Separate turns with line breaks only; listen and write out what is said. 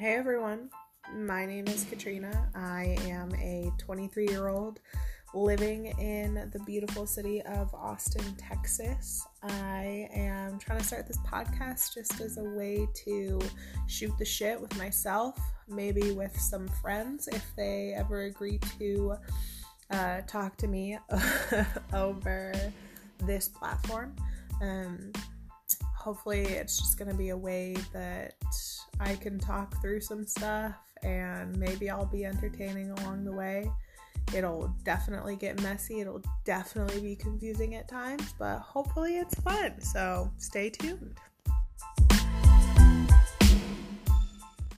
Hey everyone, my name is Katrina. I am a 23 year old living in the beautiful city of Austin, Texas. I am trying to start this podcast just as a way to shoot the shit with myself, maybe with some friends if they ever agree to uh, talk to me over this platform. Um, hopefully, it's just going to be a way that I can talk through some stuff and maybe I'll be entertaining along the way. It'll definitely get messy, it'll definitely be confusing at times, but hopefully it's fun. So stay tuned.